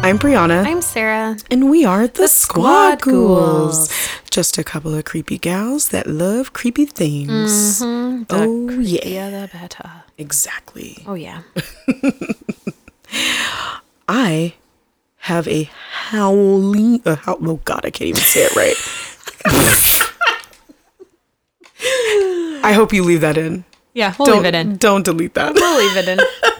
I'm Brianna, I'm Sarah. and we are the, Squad, Squad Ghouls. Ghouls. Just a couple of creepy gals that love creepy things. Mm-hmm. The Oh, yeah. creepier the better. Exactly. Oh yeah. I have a howling. A uh, how, oh, God, I can't even say it right. I hope you leave that in. Yeah, we'll Don't, leave it in. Don't delete that. We'll leave it in.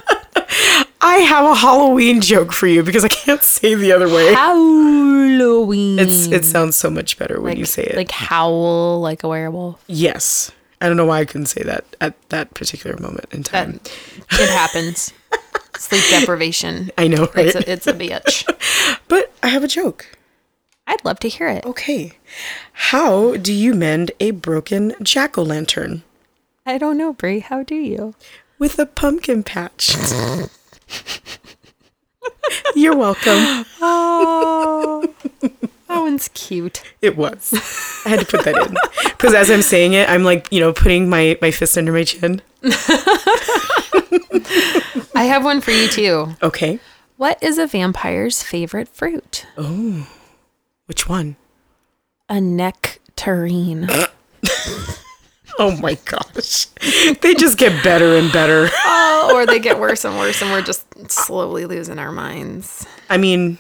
I have a Halloween joke for you because I can't say the other way. Halloween. It's it sounds so much better when like, you say it. Like howl like a werewolf. yes. I don't know why I couldn't say that at that particular moment in That time. it happens. Sleep deprivation. I know, right? It's a, it's a bitch. but I have a joke. I'd love to hear it. Okay. How do you mend a broken jack o' lantern? I don't know, Brie. How do you? With a pumpkin patch. You're welcome. Oh, that one's cute. It was. I had to put that in. Because as I'm saying it, I'm like, you know, putting my, my fist under my chin. I have one for you too. Okay. What is a vampire's favorite fruit? Oh, which one? A nectarine. Oh my gosh. They just get better and better. oh, or they get worse and worse, and we're just slowly losing our minds. I mean,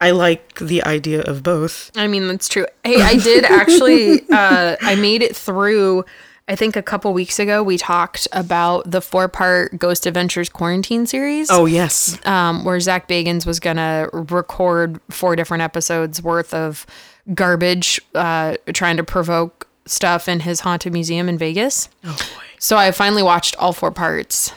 I like the idea of both. I mean, that's true. Hey, I did actually. Uh, I made it through. I think a couple weeks ago we talked about the four-part Ghost Adventures quarantine series. Oh, yes. um, where Zach Bagans was gonna record four different episodes worth of garbage, uh, trying to provoke stuff in his haunted museum in Vegas. Oh, boy. So I finally watched all four parts.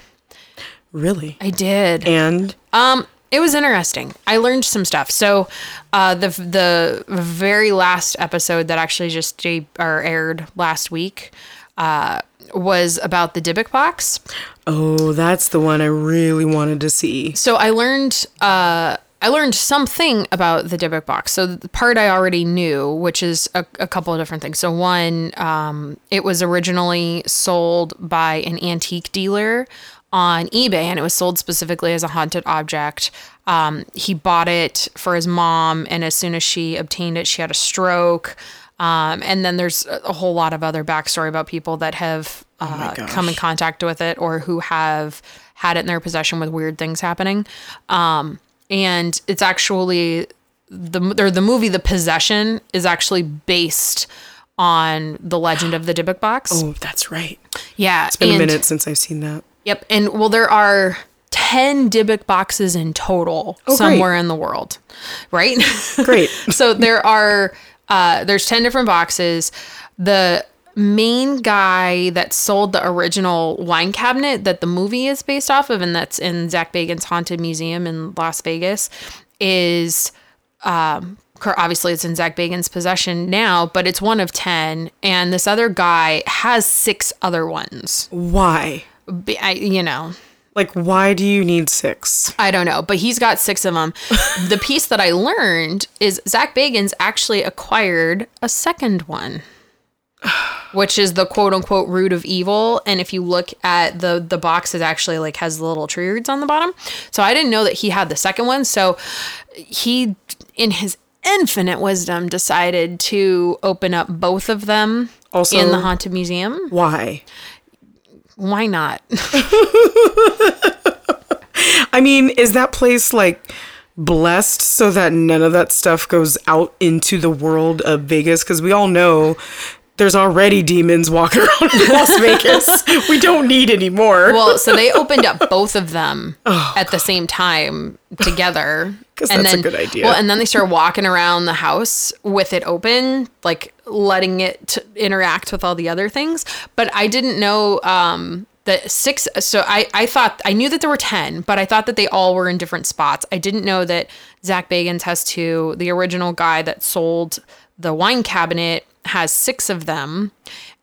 Really? I did. And Um, it was interesting. I learned some stuff. So, uh, the the very last episode that actually just de- or aired last week, uh, was about the Dybbuk box. oh, that's the one I really wanted to see. So I learned uh I learned something about the Dybbuk box. So the part I already knew, which is a, a couple of different things. So one, um, it was originally sold by an antique dealer on eBay, and it was sold specifically as a haunted object. Um, he bought it for his mom, and as soon as she obtained it, she had a stroke. Um, and then there's a a whole lot of other backstory about people that have uh, come in contact with it or who have had it in their possession with weird things happening. Um, and it's actually the or the movie The Possession is actually based on the legend of the Dybbuk box. Oh, that's right. yeah, It's been a minute since I've seen that. Yep, and well, there are ten Dybbuk boxes in total Oh, great. somewhere in the world, right? Great. so there are uh, there's 10 different boxes the main guy that sold the original wine cabinet that the movie is based off of and that's in zach bagan's haunted museum in las vegas is um, obviously it's in zach bagan's possession now but it's one of 10 and this other guy has six other ones Why? I, you know Like, why do you need six? I don't know, but he's got six of them. the piece that I learned is Zach Bagans actually acquired a second one, which is the quote unquote root of evil. And if you look at the the box, it actually like has the little tree roots on the bottom. So I didn't know that he had the second one. So he, in his infinite wisdom, decided to open up both of them Also- in the haunted museum. Why? Why not? I mean, is that place like blessed so that none of that stuff goes out into the world of Vegas? Because we all know there's already demons walking around Las Vegas. we don't need any more. Well, so they opened up both of them at the same time together. 'Cause that's a good idea. Well, and then they started walking around the house with it open, like letting it t- interact with all the other things. But I didn't know um, that six. So I, I thought I knew that there were ten, but I thought that they all were in different spots. I didn't know that Zach Bagans has two. The original guy that sold the wine cabinet has six of them,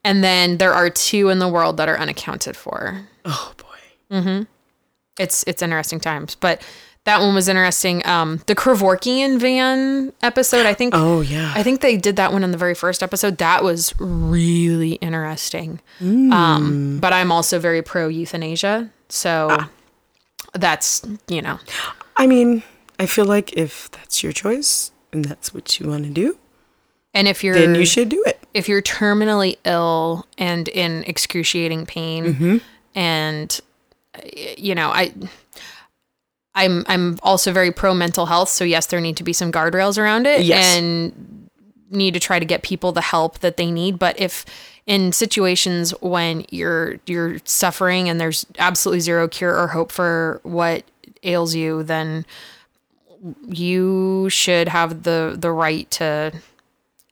and then there are two in the world that are unaccounted for oh boy. it's it's interesting times. But that one was interesting. Um, the Kevorkian van episode, I think. Oh yeah. I think they did that one in the very first episode. That was really interesting. Um, but I'm also very pro euthanasia, so that's you know, I mean, I feel like if that's your choice and that's what you want to do, And if you're then you should do it. if you're terminally ill and in excruciating pain Mm-hmm. and you know i i'm i'm also very pro mental health so yes there need to be some guardrails around it Yes. and need to try to get people the help that they need but if in situations when you're you're suffering and there's absolutely zero cure or hope for what ails you then you should have the the right to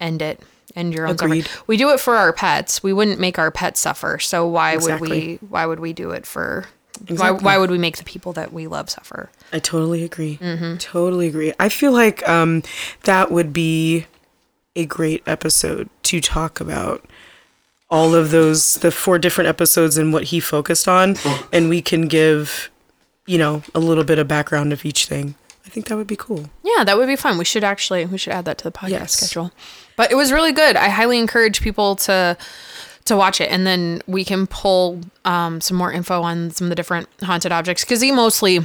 end it end your own Agreed. suffering. We do it for our pets. We wouldn't make our pets suffer. So why Exactly. would we why would we do it for why, why would we make the people that we love suffer? I totally agree. Mm-hmm. Totally agree. I feel like um, that would be a great episode to talk about all of those, the four different episodes and what he focused on. And we can give, you know, a little bit of background of each thing. I think that would be cool. Yeah, that would be fun. We should actually we should add that to the podcast Yes. schedule. But it was really good. I highly encourage people to to watch it, and then we can pull um, some more info on some of the different haunted objects because he mostly,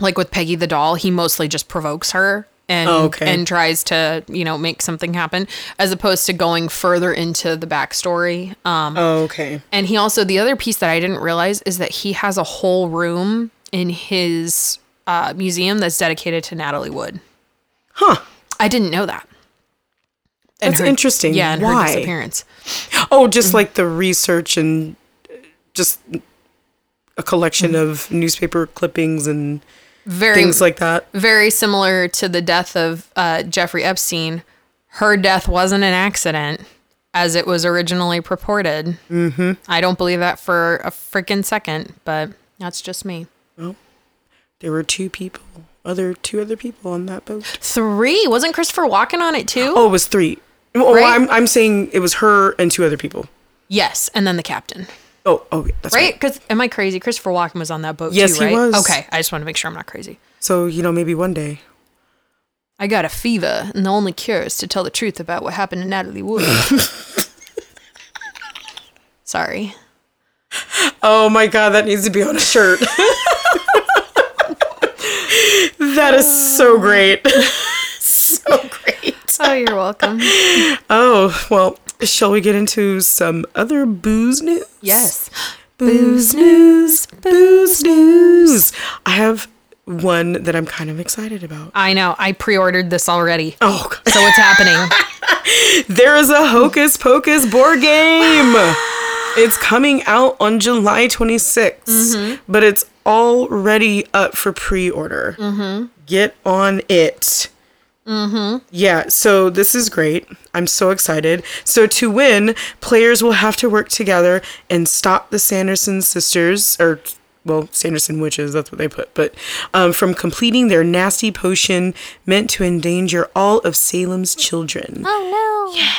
like with Peggy the doll, he mostly just provokes her and Oh, okay. and tries to you know make something happen as opposed to going further into the backstory. Um, Oh, okay. and he also the other piece that I didn't realize is that he has a whole room in his uh, museum that's dedicated to Natalie Wood. Huh. I didn't know that. And That's interesting. Yeah, and her Why? disappearance. Oh, just like the research and just a collection of newspaper clippings and Very things like that. very similar to the death of uh, Jeffrey Epstein. Her death wasn't an accident as it was originally purported. Mm-hmm. I don't believe that for a freaking second, but that's just me. There were two people, other two other people on that boat. Three wasn't Christopher Walken on it too? Oh, it was three. Oh, Right? I'm I'm saying it was her and two other people. Yes, and then the captain. Oh, oh, yeah, that's Right? right. Because am I crazy? Christopher Walken was on that boat Yes, too, he right? was. Okay, I just want to make sure I'm not crazy. So you know, maybe one day. I got a fever, and the only cure is to tell the truth about what happened to Natalie Wood. Sorry. Oh my god, that needs to be on a shirt. that is so great. so great. Oh, you're welcome. Oh well, shall we get into some other booze news? Yes. Booze news, booze news. I have one that I'm kind of excited about. I know. I pre-ordered this already. Oh, God. So what's happening? there is a Hocus Pocus board game. It's coming out on July 26th, mm-hmm. but it's already up for pre-order. Mm-hmm. Get on it. Yeah, so this is great. I'm so excited. So to win, players will have to work together and stop the Sanderson sisters, or well, Sanderson witches, that's what they put, but um, from completing their nasty potion meant to endanger all of Salem's children. Oh no. Yeah.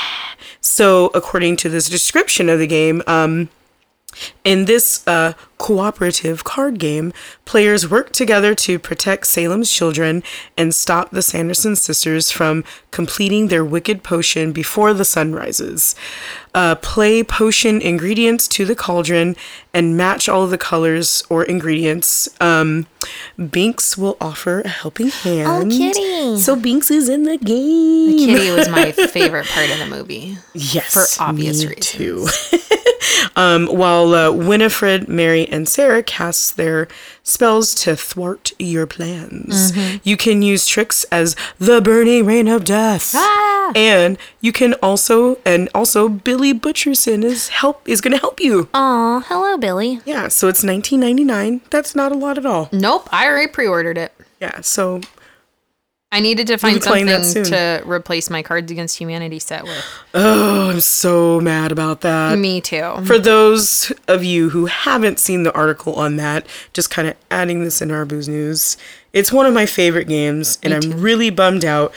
So, according to this description of the game, um, in this uh, cooperative card game, players work together to protect Salem's children and stop the Sanderson sisters from completing their wicked potion before the sun rises. Uh, play potion ingredients to the cauldron and match all of the colors or ingredients. Um, Binx will offer a helping hand. Oh, kitty. So Binx is in the game. Kitty was my favorite part of the movie. Yes, For obvious me reasons. Too. um, while uh, Winifred, Mary, and Sarah cast their spells to thwart your plans, Mm-hmm. you can use tricks as the burning rain of death, Ah! and you can also and also Billy Butcherson is help is going to help you. Oh, hello, Billy. Yeah, so it's 19.99. That's not a lot at all. Nope, I already pre-ordered it. Yeah, so I needed to find be playing that something to replace my Cards Against Humanity set with. oh, I'm so mad about that. Me too. For those of you who haven't seen the article on that, just kind of adding this in our booze news, it's one of my favorite games, and I'm really bummed out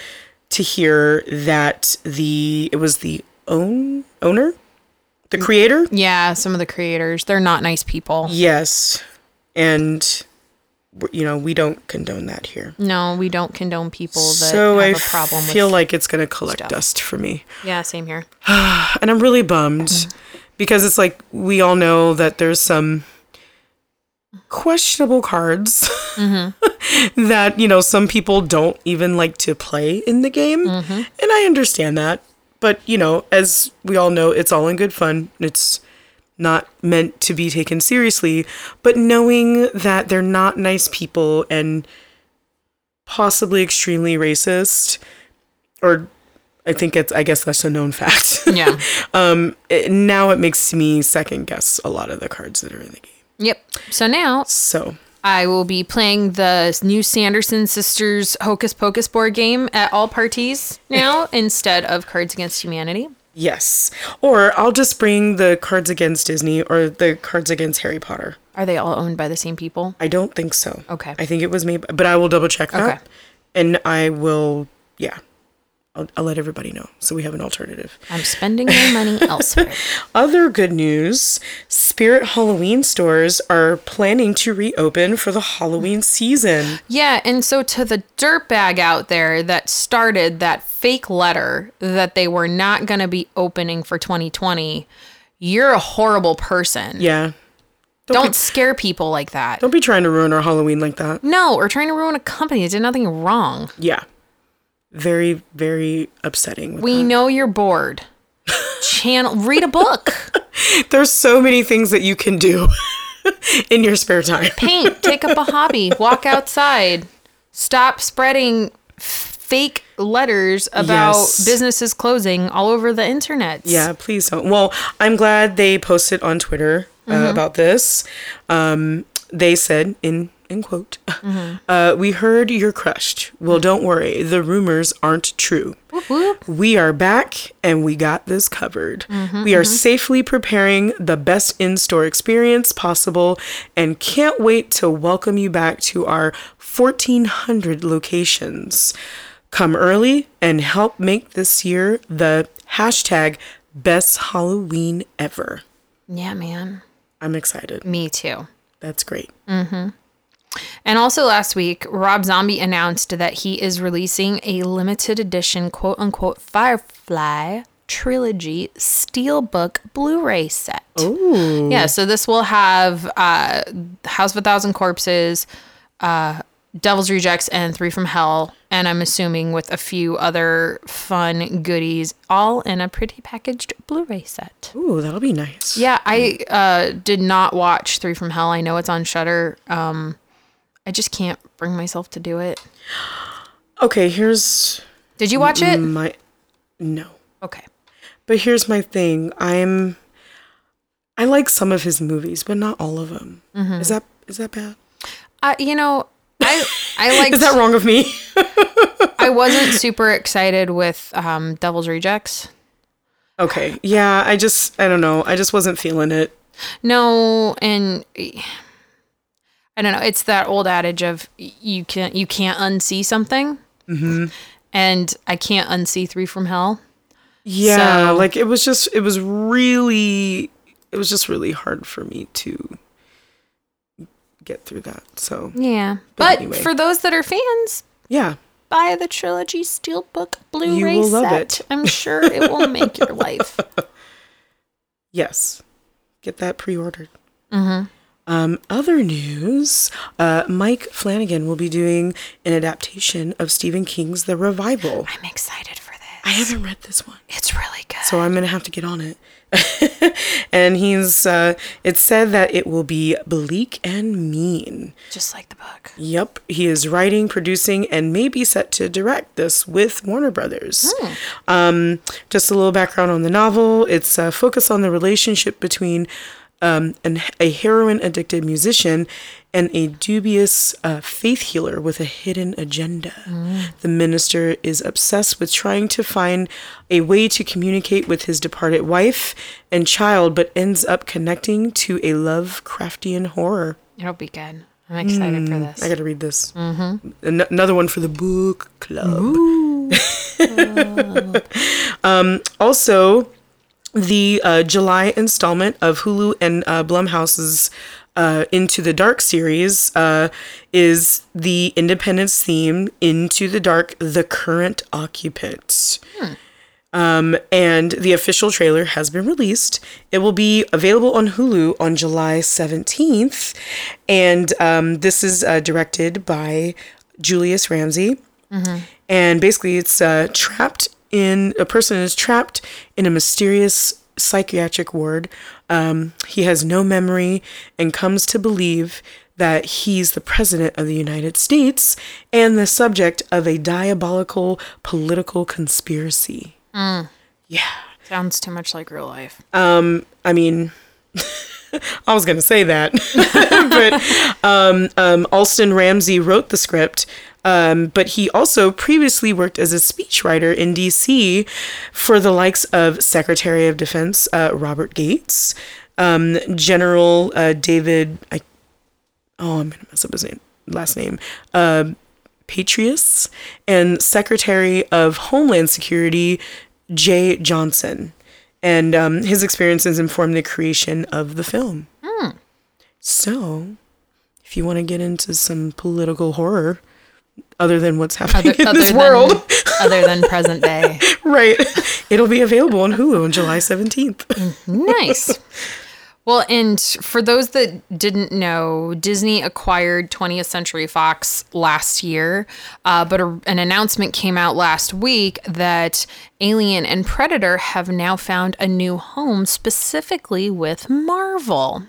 to hear that the it was the own owner, the mm. creator, Yeah, some of the creators, they're not nice people. yes, and you know we don't condone that here. No, we don't condone people that So have I a problem feel like it's gonna collect stuff. dust for me. Yeah, same here. and I'm really bummed because it's like we all know that there's some questionable cards mm-hmm. that, you know, some people don't even like to play in the game. Mm-hmm. And I understand that. But, you know, as we all know, it's all in good fun. It's not meant to be taken seriously. But knowing that they're not nice people and possibly extremely racist, or I think it's, I guess that's a known fact. Yeah. um, it, now it makes me second guess a lot of the cards that are in the game. Yep. So now So, I will be playing the new Sanderson Sisters Hocus Pocus board game at all parties now instead of Cards Against Humanity. Yes. Or I'll just bring the cards against Disney or the cards against Harry Potter. Are they all owned by the same people? I don't think so. Okay. I think it was me, but I will double check that. Okay. And I will, yeah. I'll, I'll let everybody know so we have an alternative. I'm spending my money elsewhere. Other good news Spirit Halloween stores are planning to reopen for the Halloween season. Yeah, and so to the dirtbag out there that started that fake letter that they were not going to be opening for 2020, you're a horrible person. Yeah. Don't be- scare people like that. Don't be trying to ruin our Halloween like that. No, or trying to ruin a company that did nothing wrong. Yeah. Very, very upsetting. We that. know you're bored. Channel, read a book, There's so many things that you can do in your spare time. paint, take up a hobby, walk outside, stop spreading fake letters about Yes. businesses closing all over the internet. Yeah, please don't. Well, I'm glad they posted on Twitter uh, about this. Um, they said in in quote, mm-hmm. uh, "We heard you're crushed. Well, mm. don't worry. The rumors aren't true. whoop. We are back, and we got this covered. Mm-hmm, we are mm-hmm. safely preparing the best in-store experience possible, and can't wait to welcome you back to our 1,400 locations." Come early and help make this year the hashtag best Halloween ever. Yeah, man. I'm excited. Me too. That's great. And also last week, Rob Zombie announced that he is releasing a limited edition quote unquote Firefly trilogy steelbook Blu-ray set. Ooh. Yeah, so this will have uh, House of a Thousand Corpses, uh, Devil's Rejects, and Three from Hell, and I'm assuming with a few other fun goodies, all in a pretty packaged Blu-ray set. Ooh, that'll be nice. Yeah, I uh, did not watch Three from Hell. I know it's on Shudder. Um, I just can't bring myself to do it. Okay, here's Did you watch it? my no. Okay. But here's my thing. I'm I like some of his movies, but not all of them. Is that is that bad? Uh, you know, I I like. Is that wrong of me? I wasn't super excited with um, Devil's Rejects. okay. Yeah, I just I don't know. I just wasn't feeling it. No, and I don't know. It's that old adage of you can't you can't unsee something, mm-hmm. and I can't unsee Three from Hell. Yeah, So- like it was just it was really it was just really hard for me to get through that. So, Yeah, But but, anyway. for those that are fans, yeah. buy the trilogy steelbook Blu-ray will love set. it. I'm sure it will make your life. Yes. Get that pre-ordered. Um, other news, uh, Mike Flanagan will be doing an adaptation of Stephen King's The Revival. I'm excited for this. I haven't read this one, It's really good. so I'm gonna have to get on it. and he's, uh, it's said that it will be bleak and mean. Just like the book. Yep, he is writing, producing, and may be set to direct this with Warner Brothers. Um, just a little background on the novel. It's uh, focused on the relationship between um, an, a heroin addicted musician and a dubious uh, faith healer with a hidden agenda. The minister is obsessed with trying to find a way to communicate with his departed wife and child, but ends up connecting to a Lovecraftian horror. It'll be good. I'm excited for this. I gotta read this. Mm-hmm. An- another one for the book club. um, also, the uh, July installment of Hulu and uh, Blumhouse's uh, Into the Dark series uh, is the Independence theme Into the Dark: The Current Occupants. Um, and the official trailer has been released. It will be available on Hulu on July 17th. And um, this is uh, directed by Julius Ramsay. And basically, it's uh, trapped in a person is trapped in a mysterious psychiatric ward. Um, he has no memory and comes to believe that he's the president of the United States and the subject of a diabolical political conspiracy. Yeah. Sounds too much like real life. I mean, I was going to say that, but um, um, Alston Ramsay wrote the script, um, but he also previously worked as a speechwriter in D.C. for the likes of Secretary of Defense uh, Robert Gates, um, General uh, David. I, oh, I'm going to mess up his name, last name. Uh, Petraeus and Secretary of Homeland Security Jeh Johnson. And um, his experiences informed the creation of the film. So, if you want to get into some political horror, other than what's happening in this than, world, other than present day. right, it'll be available on Hulu on July 17th. Nice. Well, and for those that didn't know, Disney acquired 20th Century Fox last year, uh, but a, an announcement came out last week that Alien and Predator have now found a new home specifically with Marvel.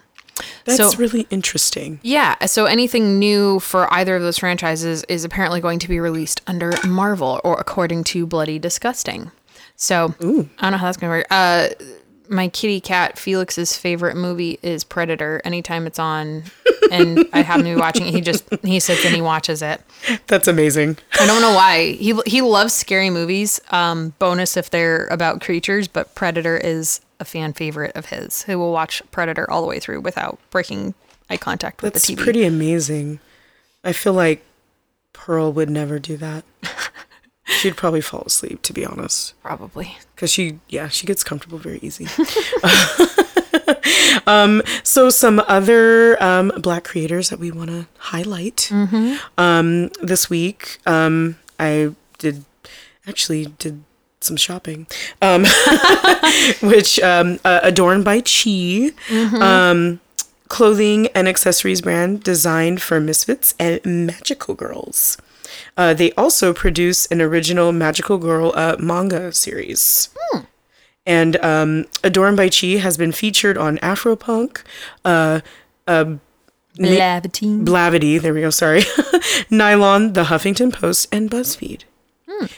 That's So- really interesting. Yeah, so anything new for either of those franchises is apparently going to be released under Marvel, or according to Bloody Disgusting. So I don't know how that's going to work. Uh, my kitty cat Felix's favorite movie is Predator. Anytime it's on, and I happen to be watching it, he just he sits and he watches it. That's amazing. I don't know why he he loves scary movies. Um, bonus if they're about creatures, but Predator is a fan favorite of his. Who will watch Predator all the way through without breaking eye contact with That's the TV. That's pretty amazing. I feel like Pearl would never do that. She'd probably fall asleep, to be honest. Probably. because she yeah she gets comfortable very easy um so some other um black creators that we want to highlight um this week um i did actually did some shopping um which um uh, adorned by chi um clothing and accessories brand designed for misfits and magical girls. Uh, they also produce an original magical girl uh, manga series. And um, Adorned by Chi has been featured on Afropunk, uh, Blavity. Blavity, there we go, sorry, Nylon, The Huffington Post, and BuzzFeed.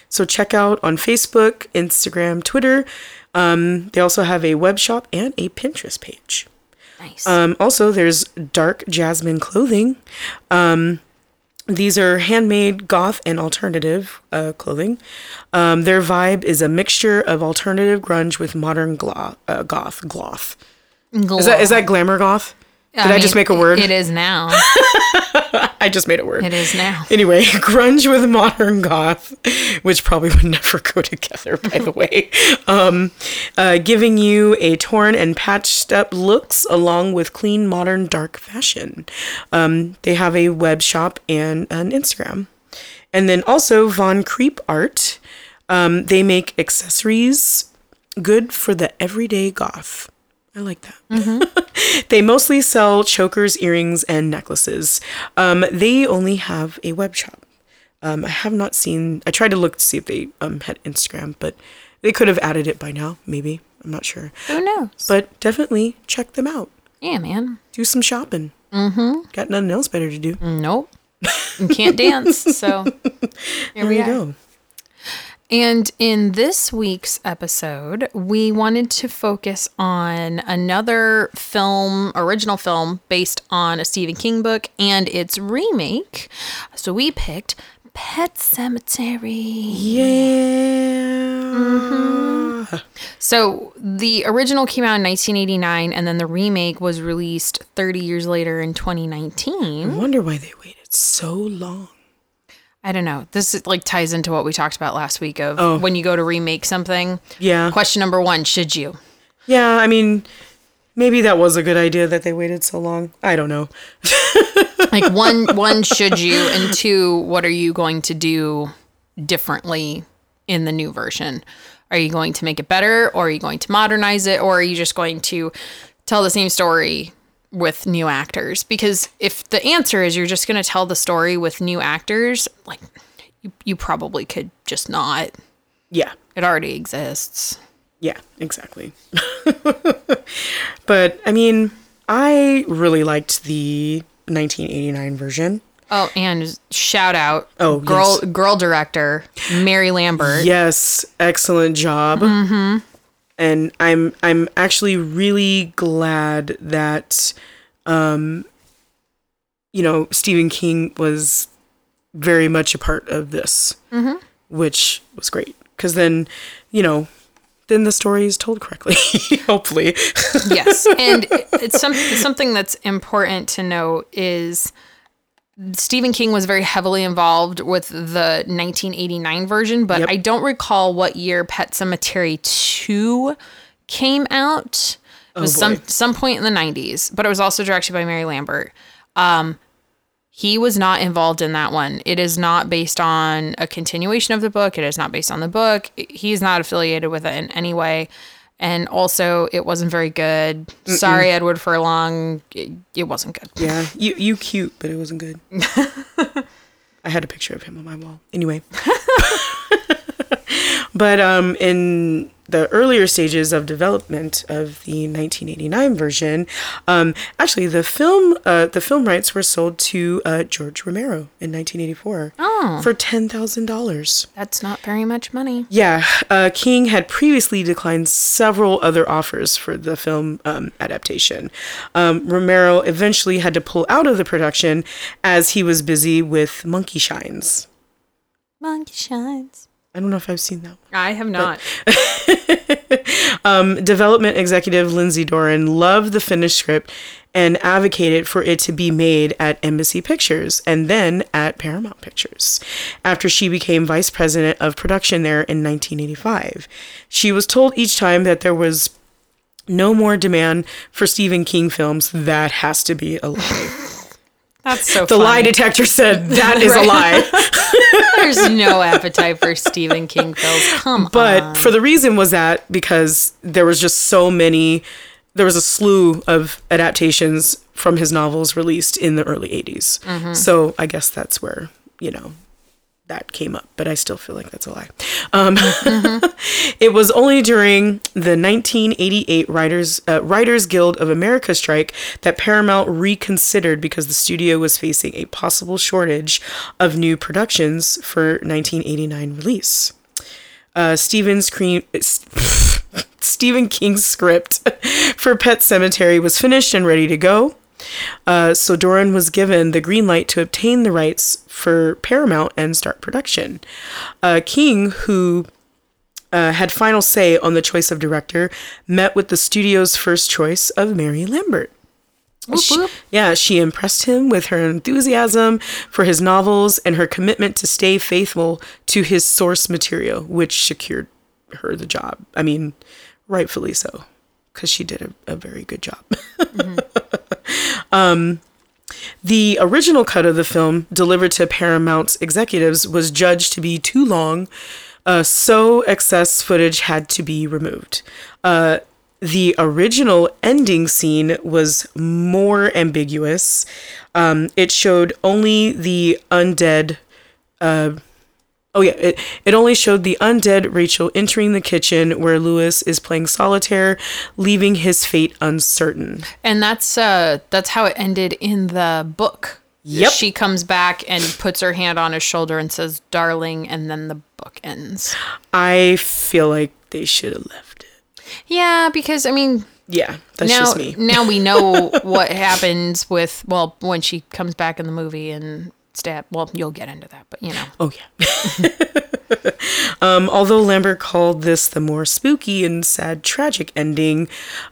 So check out on Facebook, Instagram, Twitter. Um, they also have a web shop and a Pinterest page. Nice. Um, also, there's Dark Jasmine Clothing. Um, these are handmade goth and alternative uh, clothing. Um, their vibe is a mixture of alternative grunge with modern glo- uh, goth. Gloth. Is that is that glamour goth? Did I, just make a word? It is now. I just made a word. It is now. Anyway, grunge with modern goth, which probably would never go together, by the way. Um, uh, giving you a torn and patched up looks along with clean, modern, dark fashion. Um, they have a web shop and an Instagram. And then also Von Creep Art. Um, they make accessories good for the everyday goth. I like that. they mostly sell chokers, earrings, and necklaces. Um, they only have a web shop. Um, I have not seen. I tried to look to see if they um, had Instagram, but they could have added it by now. Maybe I'm not sure. Who knows? But definitely check them out. yeah, man. Do some shopping. Mm-hmm. Got nothing else better to do. Nope. You can't dance. So here There we go. And in this week's episode, we wanted to focus on another film, original film based on a Stephen King book and its remake. So we picked Pet Sematary. Yeah. Mm-hmm. So the original came out in 1989 and then the remake was released 30 years later in 2019. I wonder why they waited so long. I don't know. This is, like ties into what we talked about last week of oh. when you go to remake something. Yeah. Question number 1, should you? Yeah, I mean, maybe that was a good idea that they waited so long. I don't know. Like one one should you and two what are you going to do differently in the new version? Are you going to make it better or are you going to modernize it or are you just going to tell the same story with new actors? Because if the answer is you're just going to tell the story with new actors, like you, you probably could just not. Yeah. It already exists. Yeah, exactly. but I mean, I really liked the 1989 version. Oh, and shout out Oh, girl yes. girl director Mary Lambert. Yes, excellent job. Mm-hmm. And I'm I'm actually really glad that, um, you know, Stephen King was very much a part of this, mm-hmm. which was great. Because then, you know, then the story is told correctly. hopefully. yes, and it's some, something that's important to note is Stephen King was very heavily involved with the 1989 version, but Yep. I don't recall what year Pet Sematary 2 came out. It was Oh, some some point in the 90s, but it was also directed by Mary Lambert. Um, he was not involved in that one. It is not based on a continuation of the book. It is not based on the book. He's not affiliated with it in any way. And also, it wasn't very good. Sorry, Edward Furlong. It, it wasn't good. yeah, you you cute, but it wasn't good. I had a picture of him on my wall. Anyway. but um in the earlier stages of development of the 1989 version, um, actually the film uh, the film rights were sold to uh, George Romero in 1984 Oh. for ten thousand dollars. That's not very much money. Yeah, uh, King had previously declined several other offers for the film um, adaptation. Um, Romero eventually had to pull out of the production as he was busy with Monkey Shines. Monkey shines. I don't know if I've seen that one. I have not. Um, development executive Lindsay Doran loved the finished script and advocated for it to be made at Embassy Pictures and then at Paramount Pictures after she became vice president of production there in 1985. She was told each time that there was no more demand for Stephen King films. That has to be a lie. That's so The funny. lie detector said that is a lie. There's no appetite for Stephen King films. Come But on. for the reason was that because there was just so many, there was a slew of adaptations from his novels released in the early 80s. Mm-hmm. So I guess that's where, you know, that came up, but I still feel like that's a lie. Um, it was only during the 1988 Writers uh, Writers Guild of America strike that Paramount reconsidered because the studio was facing a possible shortage of new productions for 1989 release. Uh, Stephen's. Stephen King's script for Pet Sematary was finished and ready to go. Uh, so Doran was given the green light to obtain the rights for Paramount and start production. Uh, King, who uh, had final say on the choice of director, met with the studio's first choice of Mary Lambert. She- whoop. yeah, she impressed him with her enthusiasm for his novels and her commitment to stay faithful to his source material, which secured her the job. I mean, rightfully so, because she did a, a very good job. um, the original cut of the film, delivered to Paramount's executives, was judged to be too long, uh, so excess footage had to be removed. Uh, the original ending scene was more ambiguous. Um, it showed only the undead. Uh, oh yeah, it it only showed the undead Rachel entering the kitchen where Louis is playing solitaire, leaving his fate uncertain. And that's uh that's how it ended in the book. Yep. She comes back and puts her hand on his shoulder and says, "Darling," and then the book ends. I feel like they should have left it. Yeah, because I mean, Yeah, that's now just me. now we know what happens with well when she comes back in the movie and stab. Well, you'll get into that, but you know. Oh yeah. um, although Lambert called this the more spooky and sad, tragic ending,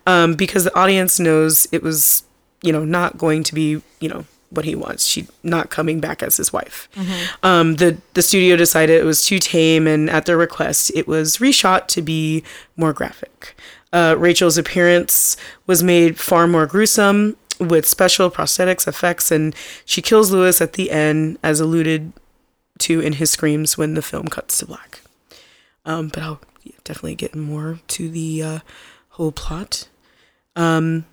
um, because the audience knows it was, you know, not going to be, you know, what he wants. She not coming back as his wife. Um, the the studio decided it was too tame, and at their request, it was reshot to be more graphic. Uh, Rachel's appearance was made far more gruesome with special prosthetics effects, and she kills Louis at the end, as alluded to in his screams when the film cuts to black. Um, but I'll definitely get more to the uh, whole plot. Um,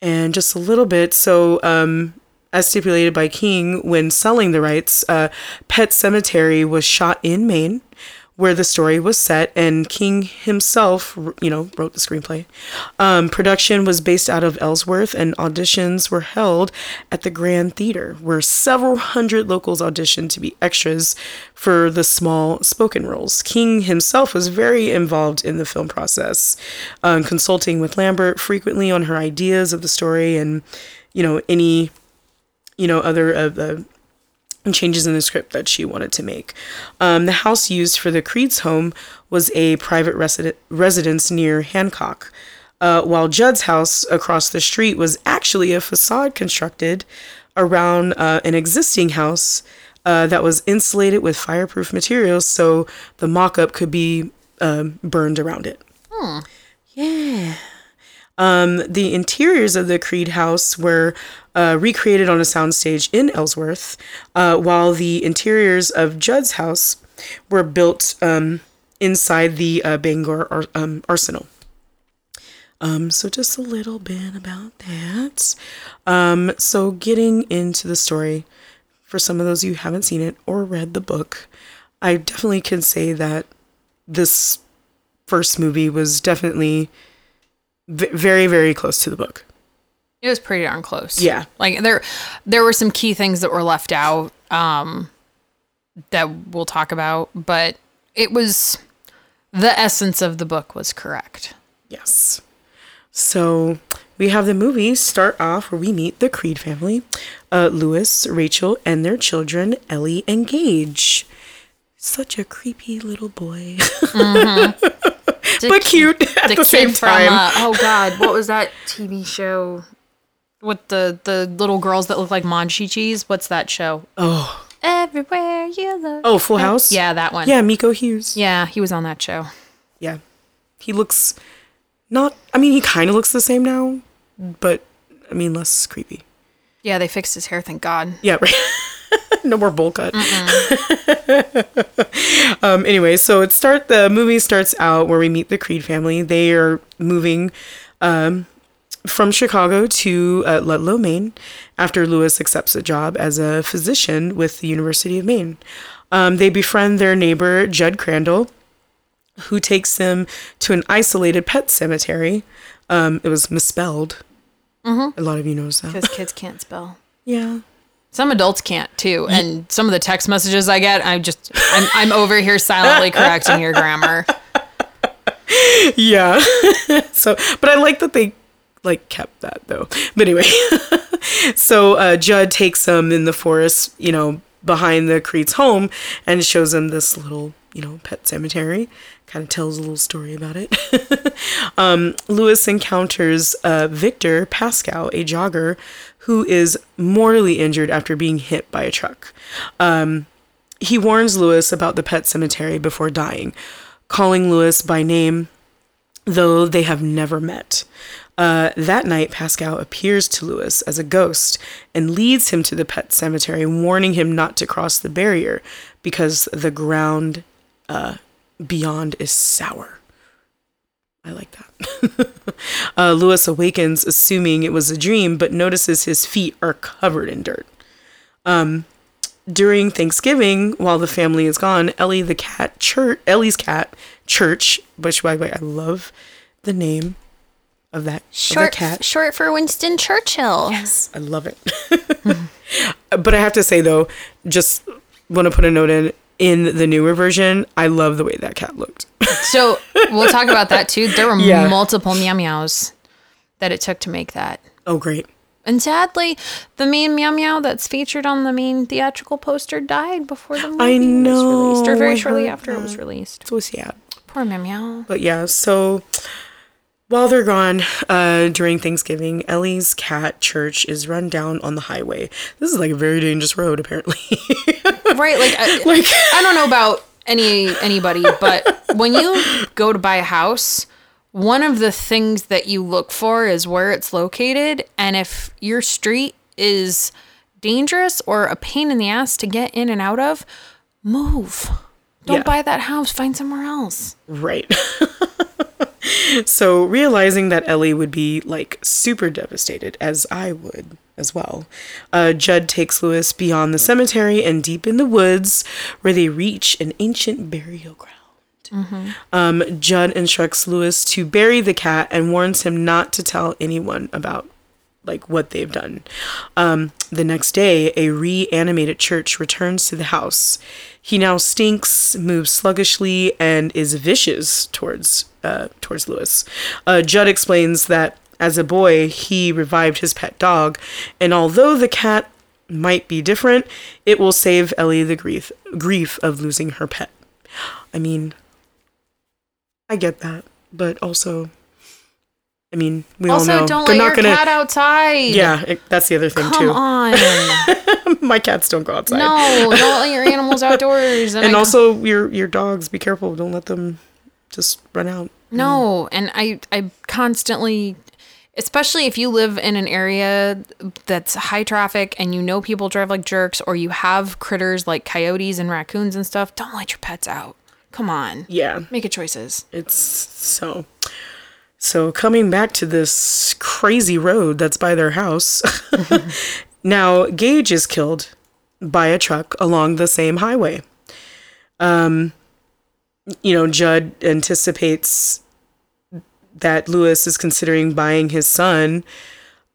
and just a little bit. So, um, as stipulated by King, when selling the rights, uh, Pet Sematary was shot in Maine, where the story was set, and King himself, you know, wrote the screenplay. Um, production was based out of Ellsworth, and auditions were held at the Grand Theater, where several hundred locals auditioned to be extras for the small spoken roles. King himself was very involved in the film process, um, consulting with Lambert frequently on her ideas of the story and, you know, any, you know, other of the changes in the script that she wanted to make. Um, the house used for the Creed's home was a private resi- residence near Hancock, uh, while Judd's house across the street was actually a facade constructed around uh, an existing house uh, that was insulated with fireproof materials so the mock up could be um, burned around it. Yeah. Um, the interiors of the Creed house were uh, recreated on a soundstage in Ellsworth, uh, while the interiors of Judd's house were built um, inside the uh, Bangor ar- um, Arsenal. Um, so just a little bit about that. Um, so getting into the story, for some of those you who haven't seen it or read the book, I definitely can say that this first movie was definitely v- very, very close to the book. It was pretty darn close. Yeah. Like there there were some key things that were left out um that we'll talk about, but it was the essence of the book was correct. Yes. So we have the movie start off where we meet the Creed family uh, Louis, Rachel, and their children, Ellie and Gage. Such a creepy little boy, but cute at the, same time. uh, oh god, what was that TV show with the the little girls that look like Monchichis? What's that show? oh, Everywhere you look. oh, Full House. Yeah, that one. yeah, Miko Hughes. Yeah, he was on that show. yeah. He looks not. I mean, he kind of looks the same now, but I mean, less creepy. Yeah, they fixed his hair, thank God. Yeah, right. no more bowl cut. um, anyway, so it start the movie starts out where we meet the Creed family. They are moving um, from Chicago to uh, Ludlow, Maine, after Louis accepts a job as a physician with the University of Maine. Um, they befriend their neighbor Judd Crandall, who takes them to an isolated pet cemetery. Um, it was misspelled. A lot of you knows that. Because kids can't spell. Yeah. Some adults can't too, and some of the text messages I get, I'm just I'm I'm over here silently correcting your grammar. Yeah. so, but I like that they like kept that though. But anyway, so uh, Judd takes them in the forest, you know, behind the Creed's home and shows them this little, you know, pet cemetery. Kind of tells a little story about it. um, Louis encounters uh, Victor Pascow, a jogger who is mortally injured after being hit by a truck. Um, he warns Louis about the pet cemetery before dying, calling Louis by name though they have never met. Uh, that night, Pascow appears to Louis as a ghost and leads him to the pet cemetery, warning him not to cross the barrier because the ground uh, beyond is sour. I like that. uh, Louis awakens, assuming it was a dream, but notices his feet are covered in dirt. Um, during Thanksgiving, while the family is gone, Ellie the cat, church, Ellie's cat, Church, which by the way, I love the name of that, of Short cat. short for Winston Churchill. Yes, I love it. but I have to say though, just want to put a note in in the newer version, I love the way that cat looked. So we'll talk about that too. There were Yeah. multiple meow meows that it took to make that. oh, great. And sadly, the main meow meow that's featured on the main theatrical poster died before the movie I know, was released, or very I shortly after it was released. So sad. Poor meow meow. But yeah, so while they're gone uh, during Thanksgiving, Ellie's cat church is run down on the highway. This is like a very dangerous road, apparently. Right, like, I, like, I don't know about any anybody, but when you go to buy a house, one of the things that you look for is where it's located, and if your street is dangerous or a pain in the ass to get in and out of, move. Don't Yeah. buy that house. Find somewhere else. Right. so, realizing that Ellie would be like super devastated, as I would as well, uh, Judd takes Louis beyond the cemetery and deep in the woods where they reach an ancient burial ground. Um, Judd instructs Louis to bury the cat and warns him not to tell anyone about like what they've done. Um, the next day, a reanimated church returns to the house. He now stinks, moves sluggishly, and is vicious towards uh, towards Louis. Uh, Judd explains that as a boy, he revived his pet dog, and although the cat might be different, it will save Ellie the grief grief of losing her pet. I mean, I get that, but also, I mean, we all Also, know don't they're let not your gonna. cat outside. Yeah, it, that's the other thing too. Come too. on. My cats don't go outside. no, don't let your animals outdoors. and I- also your your dogs. Be careful. Don't let them just run out. No, and I I constantly especially if you live in an area that's high traffic and you know people drive like jerks or you have critters like coyotes and raccoons and stuff, don't let your pets out. Come on. Yeah, Make a choices. it's so. So coming back to this crazy road that's by their house, now Gage is killed by a truck along the same highway. Um, you know, Judd anticipates that Louis is considering buying his son,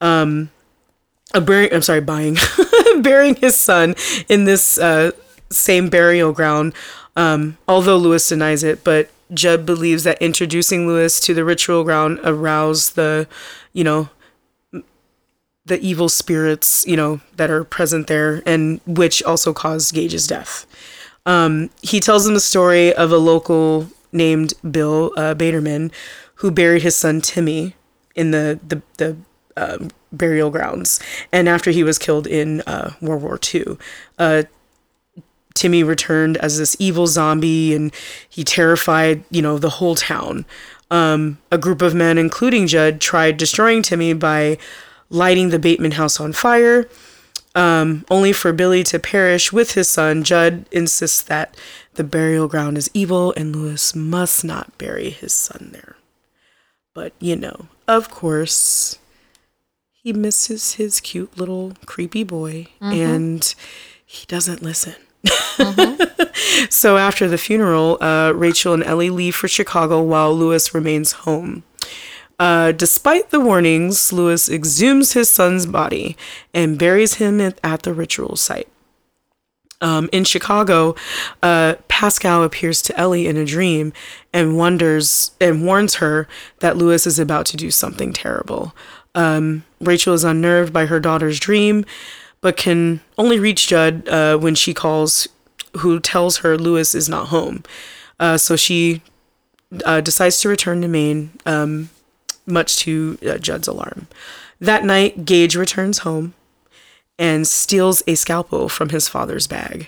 um, a bur- I'm sorry, buying, burying his son in this uh, same burial ground. Um, although Louis denies it, but Judd believes that introducing Louis to the ritual ground aroused the, you know, the evil spirits, you know, that are present there, and which also caused Gage's death. Um, he tells them the story of a local named Bill uh, Baterman who buried his son Timmy in the the, the um, burial grounds, and after he was killed in uh, World War II, uh, Timmy returned as this evil zombie, and he terrified you know the whole town. Um, a group of men, including Judd, tried destroying Timmy by lighting the Baterman house on fire um, only for Billy to perish with his son. Judd insists that the burial ground is evil and Louis must not bury his son there. But, you know, of course, he misses his cute little creepy boy and he doesn't listen. so after the funeral, uh, Rachel and Ellie leave for Chicago while Louis remains home. Uh, despite the warnings, Louis exhumes his son's body and buries him at, at the ritual site. Um, in Chicago, uh, Pascow appears to Ellie in a dream and wonders and warns her that Louis is about to do something terrible. Um, Rachel is unnerved by her daughter's dream, but can only reach Judd uh, when she calls, who tells her Louis is not home. Uh, so she uh, decides to return to Maine, um, much to uh, Judd's alarm. That night, Gage returns home and steals a scalpel from his father's bag.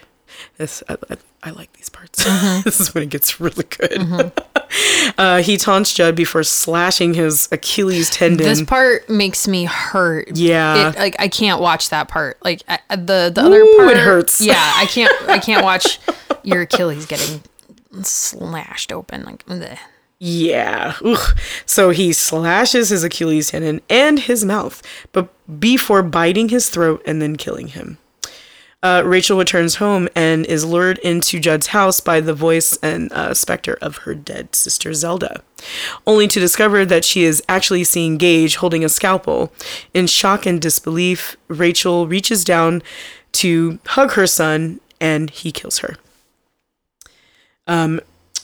This, I, I, I like these parts. this is when it gets really good. uh, he taunts Judd before slashing his Achilles tendon. This part makes me hurt. Yeah. It, like I can't watch that part. Like I, the the other Ooh, part it hurts. Yeah, I can't I can't watch your Achilles getting slashed open like bleh. Yeah. Ugh. So he slashes his Achilles tendon and his mouth, but before biting his throat and then killing him. Uh, Rachel returns home and is lured into Judd's house by the voice and uh, specter of her dead sister Zelda, only to discover that she is actually seeing Gage holding a scalpel. In shock and disbelief, Rachel reaches down to hug her son and he kills her.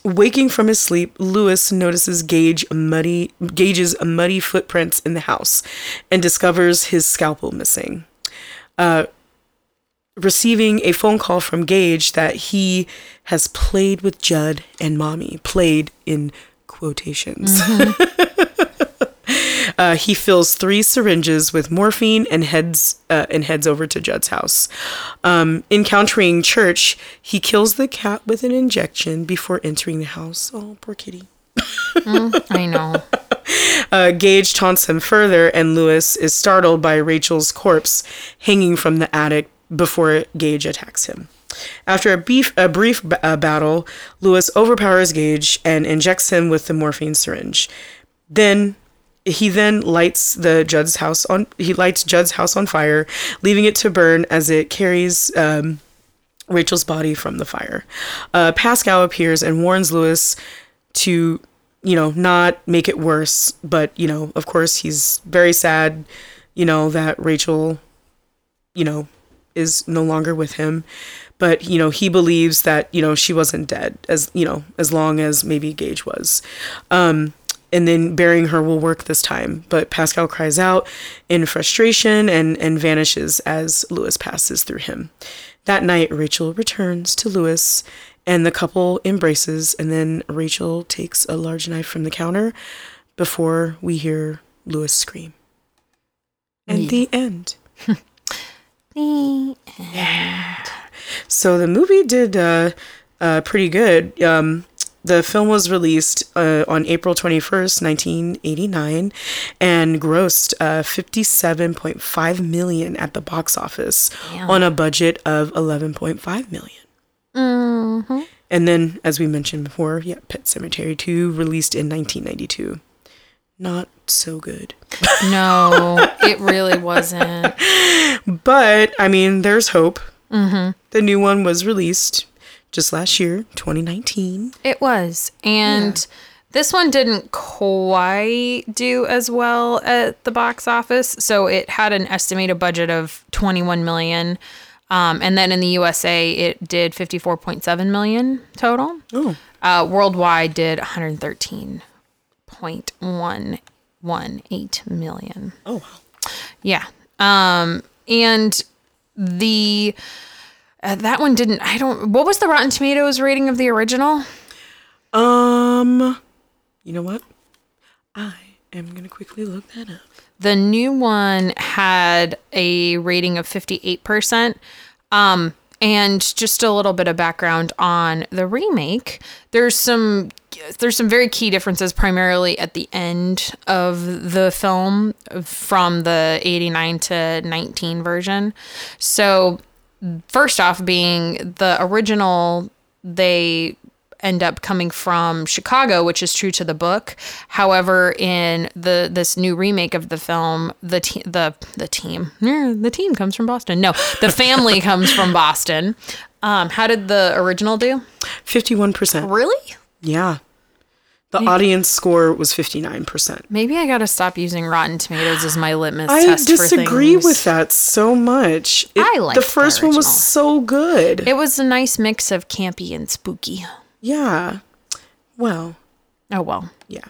Waking from his sleep, Louis notices Gage muddy Gage's muddy footprints in the house and discovers his scalpel missing. Uh, receiving a phone call from Gage that he has played with Judd and Mommy, played in quotations. Uh, he fills three syringes with morphine and heads uh, and heads over to Judd's house. Um, encountering Church, he kills the cat with an injection before entering the house. Oh, poor kitty. I know. Uh, Gage taunts him further, and Louis is startled by Rachel's corpse hanging from the attic before Gage attacks him. After a, a brief b- uh, battle, Louis overpowers Gage and injects him with the morphine syringe. Then he then lights the Judd's house on he lights Judd's house on fire, leaving it to burn as it carries um, Rachel's body from the fire. Uh, Pascow appears and warns Louis to, you know, not make it worse. But, you know, of course, he's very sad, you know, that Rachel, you know, is no longer with him. But, you know, he believes that, you know, she wasn't dead as, you know, as long as maybe Gage was. Um, and then burying her will work this time. But Pascow cries out in frustration and, and vanishes as Louis passes through him. That night, Rachel returns to Louis and the couple embraces, and then Rachel takes a large knife from the counter before we hear Louis scream. And the end. The So the movie did uh, uh, pretty good. Um, the film was released uh, on April 21st, 1989, and grossed uh, 57.5 million at the box office on a budget of 11.5 million. And then, as we mentioned before, yeah, Pet Sematary 2 released in 1992. Not so good. No, it really wasn't. But, I mean, there's hope. Mm-hmm. The new one was released just last year, 2019. It was. And this one didn't quite do as well at the box office. So it had an estimated budget of 21 million. Um, and then in the USA, it did 54.7 million total. Oh. Uh, worldwide did 113.118 million. Oh, wow. Yeah. Um, and the uh, that one didn't. I don't. What was the Rotten Tomatoes rating of the original? Um, you know what? I am going to quickly look that up. The new one had a rating of 58%. Um, and just a little bit of background on the remake. There's some there's some very key differences primarily at the end of the film from the 89 to 19 version. So first off being the original they end up coming from Chicago, which is true to the book. However, in the this new remake of the film, the te- the the team yeah, the team comes from Boston. No, the family comes from Boston. Um, how did the original do? 51%. Really? Yeah. The audience score was 59%. Maybe I gotta stop using Rotten Tomatoes as my litmus I test disagree for with that so much. It- I like the the first one was so good. It was a nice mix of campy and spooky. Yeah. Well, Oh well, yeah.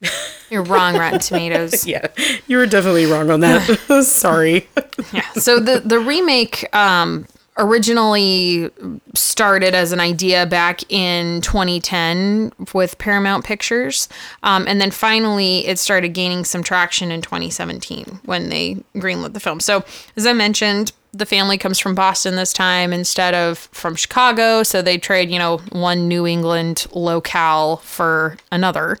you're wrong, Rotten Tomatoes. Yeah. You were definitely wrong on that. Sorry. Yeah. So the the remake um, originally started as an idea back in 2010 with Paramount Pictures, um, and then finally it started gaining some traction in 2017 when they greenlit the film. So as I mentioned. The family comes from Boston this time instead of from Chicago, so they trade, you know, one New England locale for another.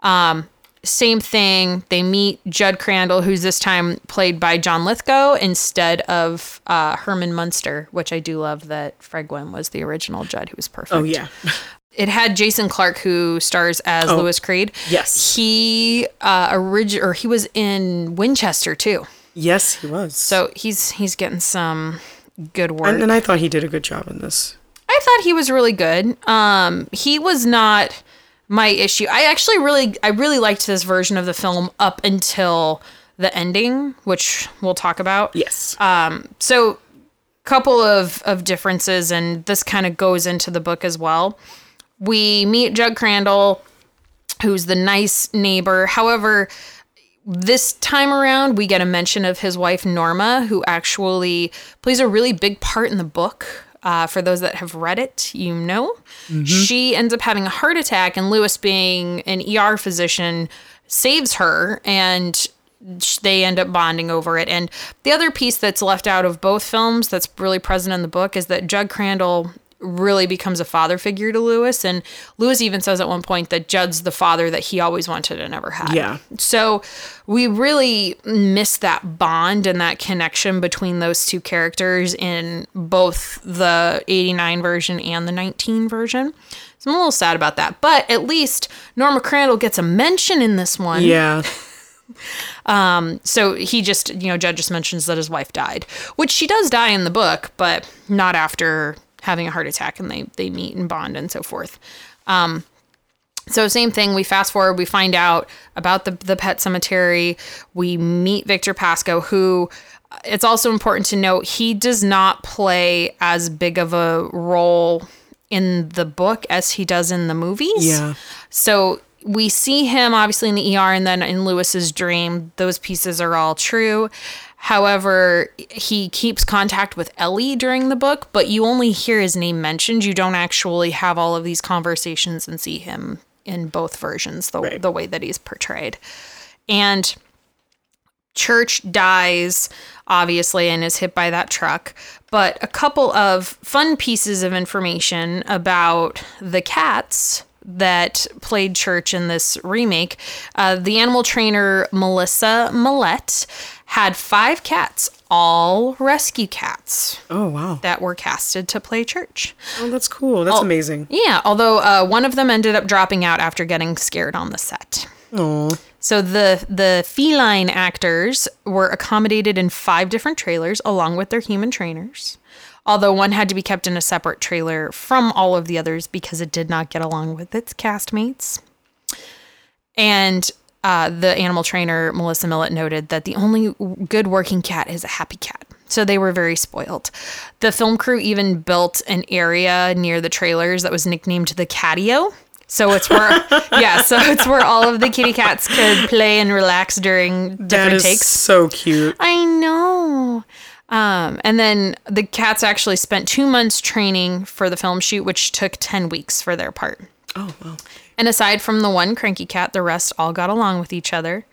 Um, same thing. They meet Judd Crandall, who's this time played by John Lithgow instead of uh, Herman Munster, which I do love that Fred Gwynne was the original Judd, who was perfect. Oh, yeah. It had Jason Clarke, who stars as Louis Creed. yes. He uh, origi- or he was in Winchester too, Yes, he was. so he's he's getting some good work. and, and I thought he did a good job in this. I thought he was really good. Um, he was not my issue. I actually really, I really liked this version of the film up until the ending, which we'll talk about. Yes. Um So, couple of of differences, and this kind of goes into the book as well. We meet Judd Crandall, who's the nice neighbor. However, this time around, we get a mention of his wife Norma, who actually plays a really big part in the book. Uh, for those that have read it, you know, she ends up having a heart attack, and Louis, being an ER physician, saves her, and they end up bonding over it. And the other piece that's left out of both films that's really present in the book is that Judd Crandall really becomes a father figure to Louis. And Louis even says at one point that Judd's the father that he always wanted and never had. Yeah. So we really miss that bond and that connection between those two characters in both the 89 version and the 19 version. So I'm a little sad about that. But at least Norma Crandall gets a mention in this one. Yeah. Um, So he just, you know, Judd just mentions that his wife died, which she does die in the book, but not after having a heart attack and they, they meet and bond and so forth. Um, so same thing. We fast forward. We find out about the the pet cemetery. We meet Victor Pascow, who it's also important to note he does not play as big of a role in the book as he does in the movies. Yeah. So we see him obviously in the ER and then in Louis's dream. Those pieces are all true. However, he keeps contact with Ellie during the book, but you only hear his name mentioned. You don't actually have all of these conversations and see him in both versions, the, Right. the way that he's portrayed. And Church dies, obviously, and is hit by that truck. But a couple of fun pieces of information about the cats that played Church in this remake. Uh, the animal trainer Melissa Millett had five cats, all rescue cats, Oh wow. that were casted to play Church. Oh, that's cool. That's amazing. Yeah, although uh, one of them ended up dropping out after getting scared on the set. Oh. So the the feline actors were accommodated in five different trailers along with their human trainers. Although one had to be kept in a separate trailer from all of the others because it did not get along with its castmates. And uh, the animal trainer Melissa Millett noted that the only good working cat is a happy cat. So they were very spoiled. The film crew even built an area near the trailers that was nicknamed the Catio. So it's where, yeah, so it's where all of the kitty cats could play and relax during different is takes. so cute. I know. Um, and then the cats actually spent two months training for the film shoot, which took 10 weeks for their part. Oh wow. And aside from the one cranky cat, the rest all got along with each other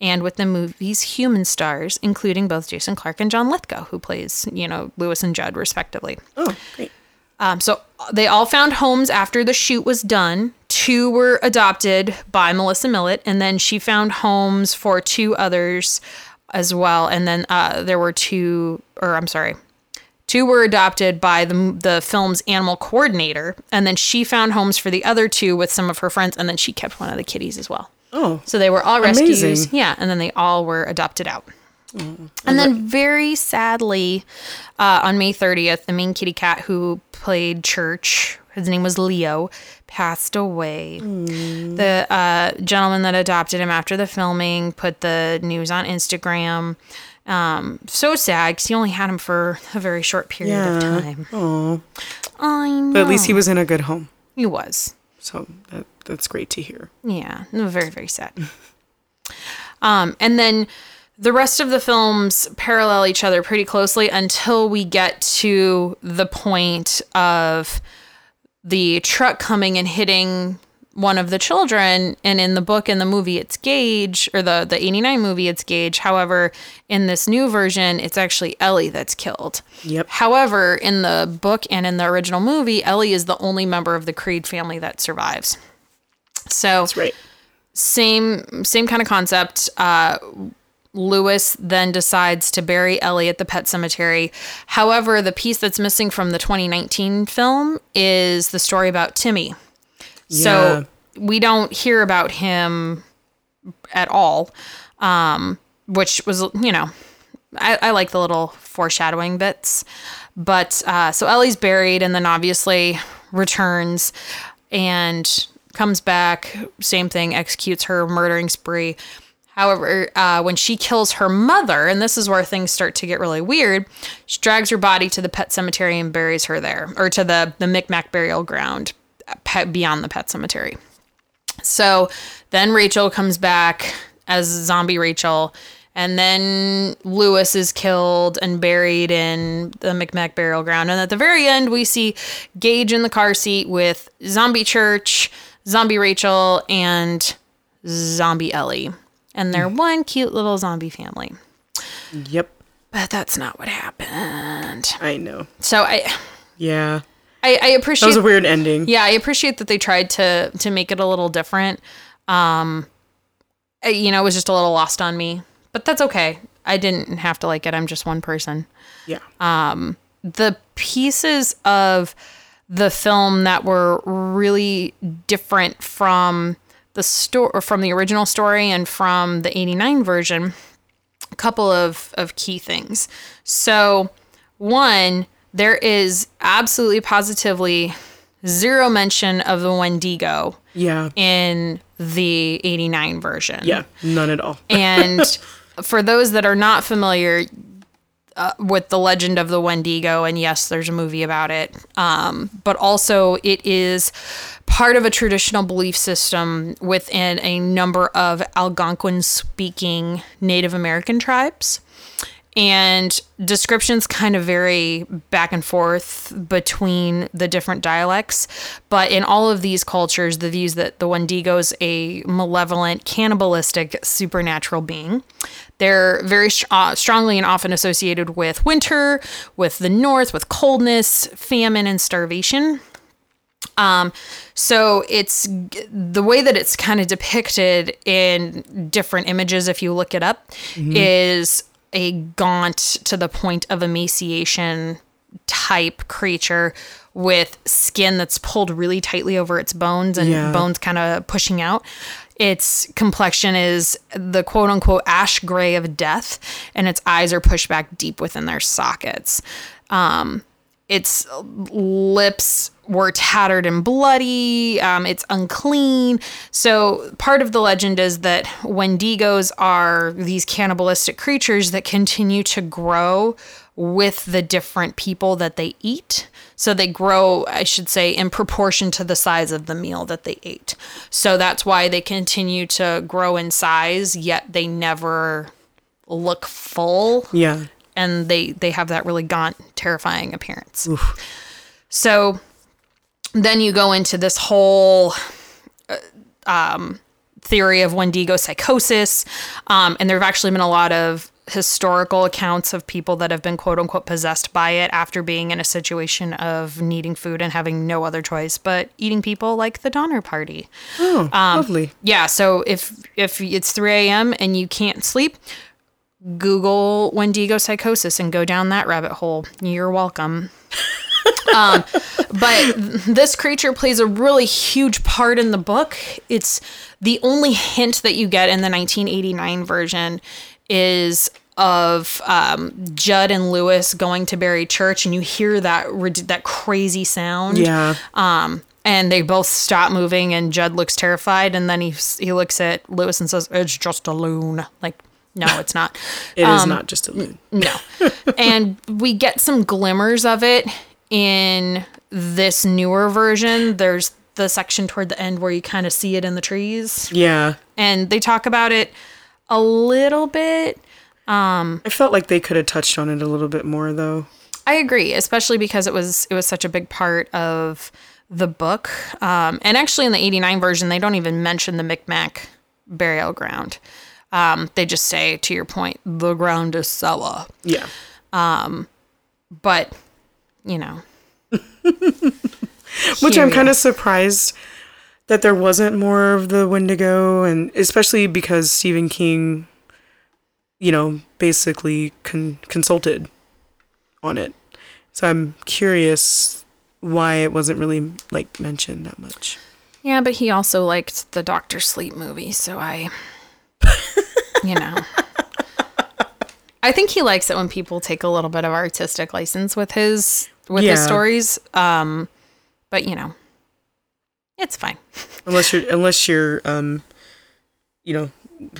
and with the movie's human stars, including both Jason Clarke and John Lithgow, who plays, you know, Louis and Judd, respectively. Oh great. Um, so they all found homes after the shoot was done. Two were adopted by Melissa Millett, and then she found homes for two others as well. And then uh, there were two, or I'm sorry, two were adopted by the the film's animal coordinator, and then she found homes for the other two with some of her friends, and then she kept one of the kitties as well. Oh. So they were all rescues. Amazing. Yeah, and then they all were adopted out. And then, very sadly, uh, on May 30th, the main kitty cat who played Church, his name was Leo, passed away. The uh, gentleman that adopted him after the filming put the news on Instagram. Um, so sad because he only had him for a very short period of time. Oh. I know. But at least he was in a good home. he was. So that that's great to hear. Yeah, no, very very sad. um, and then the rest of the films parallel each other pretty closely until we get to the point of the truck coming and hitting one of the children and in the book and the movie it's Gage or the the 89 movie it's Gage however in this new version it's actually Ellie that's killed Yep. however in the book and in the original movie Ellie is the only member of the Creed family that survives so That's right. same same kind of concept. Uh, Louis then decides to bury Ellie at the pet cemetery. However, the piece that's missing from the 2019 film is the story about Timmy. So we don't hear about him at all, um, which was you know I, I like the little foreshadowing bits. But uh, so Ellie's buried and then obviously returns and comes back. Same thing, executes her murdering spree. However, uh, when she kills her mother, and this is where things start to get really weird, she drags her body to the pet cemetery and buries her there, or to the, the Micmac burial ground pet, beyond the pet cemetery. So then Rachel comes back as zombie Rachel, and then Louis is killed and buried in the Micmac burial ground. And at the very end, we see Gage in the car seat with zombie Church, zombie Rachel, and zombie Ellie. And they're mm. one cute little zombie family. Yep. But that's not what happened. I know. So I Yeah. I, I That appreciate was a weird ending. yeah, I appreciate that they tried to to make it a little different. Um, you know, it was just a little lost on me, but that's okay. I didn't have to like it. I'm just one person. Yeah. Um, The pieces of the film that were really different from the story from the original story and from the 89 version a couple of of key things so one there is absolutely positively zero mention of the wendigo yeah. in the 89 version Yeah. None at all. and for those that are not familiar uh, with the legend of the Wendigo, and yes, there's a movie about it, um, but also it is part of a traditional belief system within a number of Algonquin speaking Native American tribes. And descriptions kind of vary back and forth between the different dialects. But in all of these cultures, the views that the Wendigo is a malevolent, cannibalistic, supernatural being. They're very uh, strongly and often associated with winter, with the north, with coldness, famine, and starvation. Um, so it's the way that it's kind of depicted in different images, if you look it up, is a gaunt to the point of emaciation type creature with skin that's pulled really tightly over its bones and Yeah. bones kind of pushing out. Its complexion is the quote unquote ash gray of death, and its eyes are pushed back deep within their sockets. Um, its lips were tattered and bloody. Um, it's unclean. So, part of the legend is that Wendigos are these cannibalistic creatures that continue to grow with the different people that they eat. So, they grow, I should say, in proportion to the size of the meal that they ate. So, that's why they continue to grow in size, yet they never look full Yeah. and they they have that really gaunt, terrifying appearance. So then you go into this whole uh, um, theory of Wendigo psychosis, um, and there have actually been a lot of historical accounts of people that have been quote unquote possessed by it after being in a situation of needing food and having no other choice but eating people like the Donner Party. Oh, Um, lovely. Yeah, so if if it's 3 a.m. and you can't sleep, Google Wendigo psychosis and go down that rabbit hole. You're welcome. um, but this creature plays a really huge part in the book. It's the only hint that you get in the 1989 version is of um, Judd and Louis going to bury Church, and you hear that that crazy sound. Yeah. Um, and they both stop moving, and Judd looks terrified, and then he he looks at Louis and says, "It's just a loon." Like, no, it's not. It is um, not just a loon. No. and we get some glimmers of it in this newer version. There's the section toward the end where you kind of see it in the trees, Yeah. and they talk about it a little bit. I felt like they could have touched on it a little bit more though. I agree, especially because it was it was such a big part of the book. Um, and actually, in the '89 version, they don't even mention the Micmac burial ground. Um, they just say, to your point, the ground is Sella. Yeah. Um, But you know, Which I'm kind of surprised that there wasn't more of the Wendigo, and especially because Stephen King, you know, basically con- consulted on it. So I'm curious why it wasn't really like mentioned that much. Yeah, but he also liked the Doctor Sleep movie, so I, you know. I think he likes it when people take a little bit of artistic license with his with his Yeah. stories. Um, but you know, it's fine. Unless you're unless you're um, you know,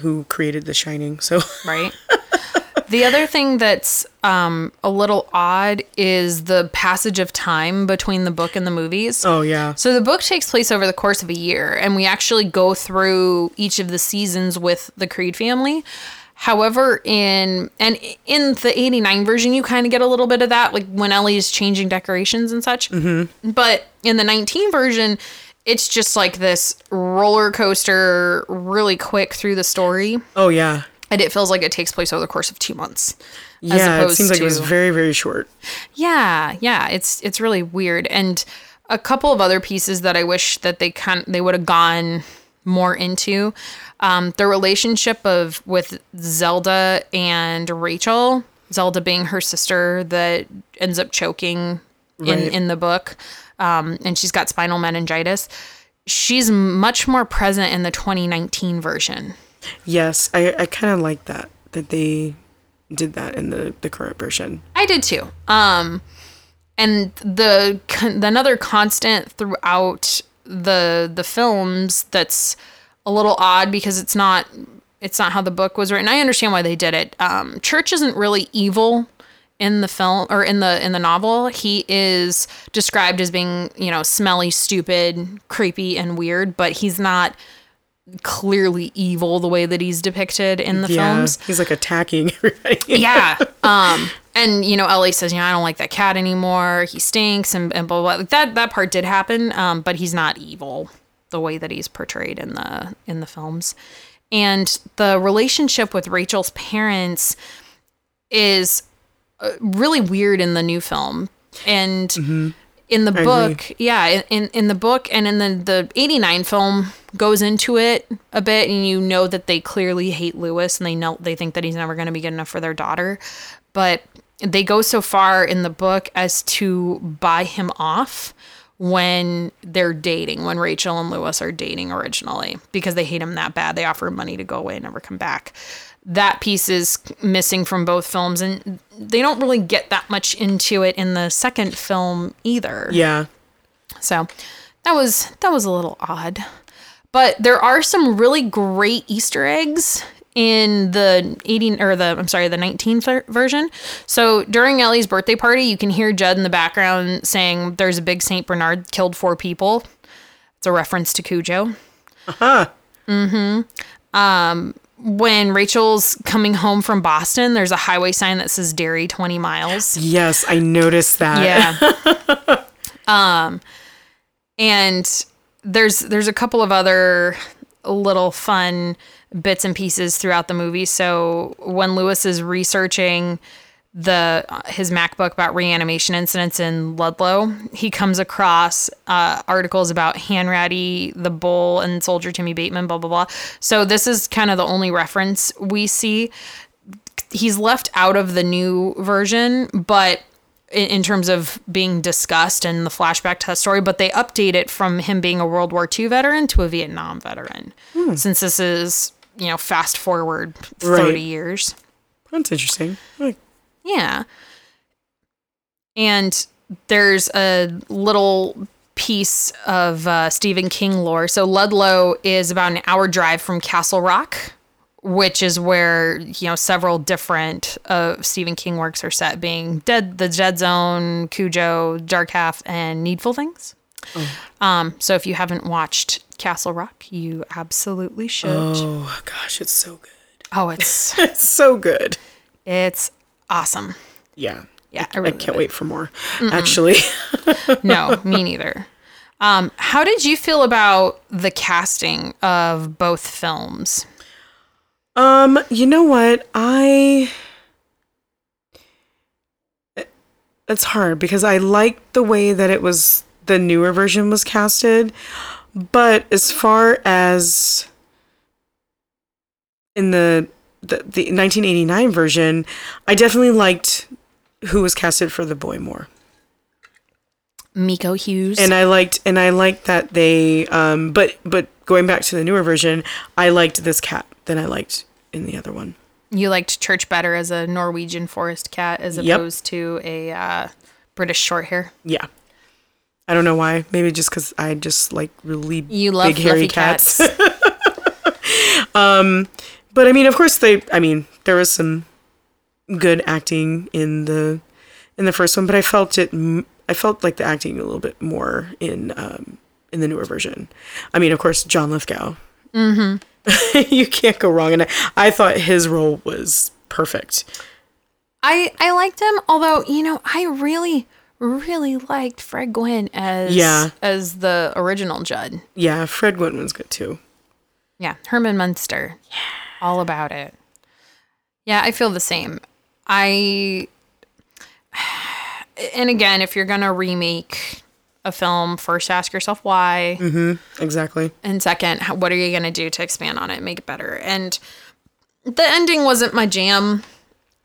who created The Shining. So right? the other thing that's um, a little odd is the passage of time between the book and the movies. oh yeah, So the book takes place over the course of a year, and we actually go through each of the seasons with the Creed family. However, in and in the '89 version, you kind of get a little bit of that, like when Ellie's changing decorations and such. Mm-hmm. But in the 19 version, it's just like this roller coaster, really quick through the story. oh yeah, and it feels like it takes place over the course of two months. Yeah, it seems like it was very, very short. Yeah, yeah, it's it's really weird. And a couple of other pieces that I wish that they kind they would have gone more into. Um, the relationship of with Zelda and Rachel. Zelda being her sister that ends up choking in Right. in the book, um, and she's got spinal meningitis. She's much more present in the 2019 version. Yes, I, I kind of like that that they did that in the the current version. I did too. Um, and the, con- the another constant throughout the the films that's a little odd because it's not it's not how the book was written. I understand why they did it. Um, Church isn't really evil in the film or in the in the novel. He is described as being you know smelly, stupid, creepy, and weird, but he's not clearly evil the way that he's depicted in the films he's like attacking everybody. yeah. Um, and you know, Ellie says, you know, I don't like that cat anymore. He stinks, and, and blah, blah blah. Like that that part did happen. Um, but he's not evil the way that he's portrayed in the in the films. And the relationship with Rachel's parents is uh, really weird in the new film. And in the agree. book, yeah, in, in in the book and in the the 89 film goes into it a bit and you know that they clearly hate Louis and they know they think that he's never going to be good enough for their daughter. But they go so far in the book as to buy him off when they're dating, when Rachel and Louis are dating originally, because they hate him that bad. They offer him money to go away and never come back. That piece is missing from both films, and they don't really get that much into it in the second film either. Yeah. So that was that was a little odd. But there are some really great Easter eggs in the 18 or the I'm sorry, the 19 version. So during Ellie's birthday party, you can hear Judd in the background saying there's a big Saint Bernard killed four people. It's a reference to Cujo. Uh-huh. Mm-hmm. Um, when Rachel's coming home from Boston, there's a highway sign that says Derry 20 miles. Yes, I noticed that. Yeah. um, and there's there's a couple of other little fun bits and pieces throughout the movie. So when Louis is researching the his MacBook about reanimation incidents in Ludlow, he comes across uh, articles about Hanratty, the Bull, and Soldier Timmy Baterman, blah blah blah. So this is kind of the only reference we see he's left out of the new version, but in, in terms of being discussed and the flashback to that story, but they update it from him being a World War II veteran to a Vietnam veteran, since this is you know fast forward thirty Right. years. That's interesting. Like, Yeah. And there's a little piece of uh, Stephen King lore. So Ludlow is about an hour drive from Castle Rock, which is where you know several different uh, Stephen King works are set, being Dead, The Dead Zone, Cujo, Dark Half, and Needful Things. Um, so if you haven't watched Castle Rock, you absolutely should. oh gosh, it's so good. oh, it's It's so good. it's awesome. Yeah. Yeah, I I, really can't love it. wait for more. Actually. no, me neither. Um, how did you feel about the casting of both films? Um, you know what? I it's hard because I liked the way that it was the newer version was casted, but as far as in the the, the 1989 version, I definitely liked who was casted for the boy more. Miko Hughes. and I liked and I liked that they um but but going back to the newer version, I liked this cat than I liked in the other one. you liked Church better as a Norwegian forest cat as Yep. opposed to a uh, British short hair. Yeah. I don't know why. Maybe just because I just like really You love big hairy cats. cats. but I mean, of course, they. I mean, there was some good acting in the in the first one, but I felt it. I felt like the acting a little bit more in um, in the newer version. I mean, of course, John Lithgow. Mm-hmm. you can't go wrong, and I, I thought his role was perfect. I I liked him, although you know I really really liked Fred Gwynne as Yeah. as the original Judd. Yeah, Fred Gwynne was good too. Yeah, Herman Munster. All about it. Yeah, I feel the same. I and again, if you're gonna remake a film, first ask yourself why, Mm-hmm, Exactly. and second, what are you gonna do to expand on it, and make it better? And the ending wasn't my jam.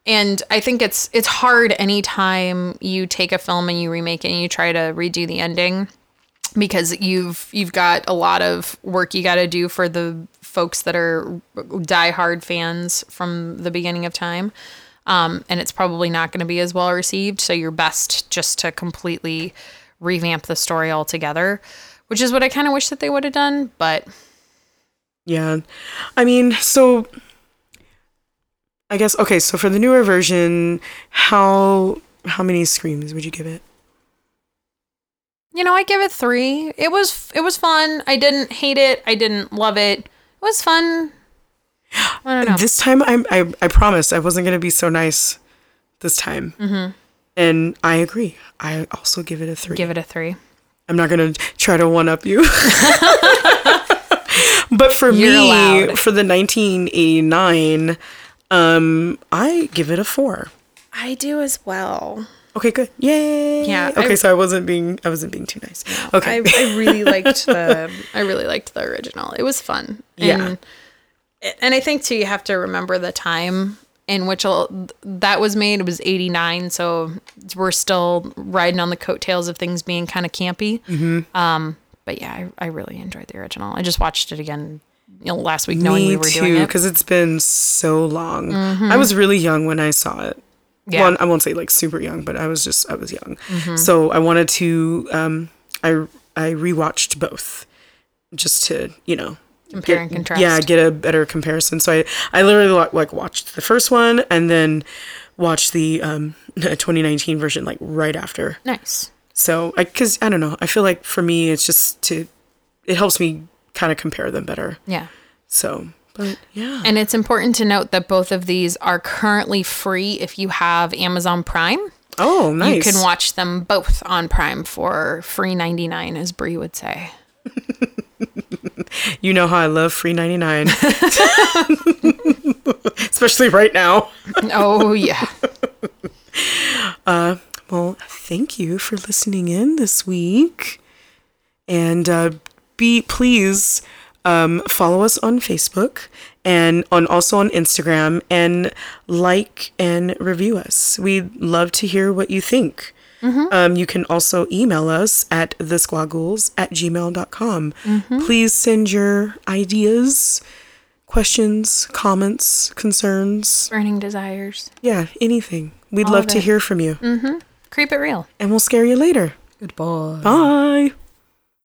And I think it's it's hard anytime you take a film and you remake it and you try to redo the ending because you've you've got a lot of work you got to do for the folks that are diehard fans from the beginning of time, um, and it's probably not going to be as well received. So you're best just to completely revamp the story altogether, which is what I kind of wish that they would have done. But Yeah. I mean, so I guess okay, so for the newer version, how how many screams would you give it? you know, I give it three. It was it was fun. I didn't hate it. I didn't love it. It was fun. I don't know. This time I'm I I promised I wasn't going to be so nice this time. Mm-hmm. And I agree. I also give it a 3. Give it a three. I'm not gonna try to one up you. but for You're me, allowed. for the 1989, um, I give it a four. I do as well. Okay, good. Yay. Yeah, Okay, I- so I wasn't being I wasn't being too nice. Okay. I, I really liked the I really liked the original. It was fun. Yeah. And, and I think too you have to remember the time in which that was made. It was 89, so we're still riding on the coattails of things being kind of campy. Mm-hmm. Um but yeah, I, I really enjoyed the original. I just watched it again you know, last week knowing me we were doing it. Mm-hmm. because it's been so long. I was really young when I saw it. Yeah. Well, I won't say like super young, but I was just I was young. Mm-hmm. So I wanted to um I I rewatched both just to, you know, Compare get- and contrast. Yeah, get a better comparison. So I I literally like watched the first one and then watched the um 2019 version like right after. Nice. So I cuz I don't know. I feel like for me it's just to it helps me kind of compare them better. Yeah. So, but yeah. And it's important to note that both of these are currently free if you have Amazon Prime. oh, nice. You can watch them both on Prime for free 99 as Brie would say. You know how I love free 99. Especially right now. Oh yeah. Well, thank you for listening in this week. And uh, be please um, follow us on Facebook and on also on Instagram and like and review us. We'd love to hear what you think. Mm-hmm. Um, you can also email us at thesquaggles at gmail.com. Mm-hmm. Please send your ideas, questions, comments, concerns. Burning desires. Yeah, anything. We'd All love to hear from you. Mm-hmm. Creep it real. And we'll scare you later. Goodbye. Bye.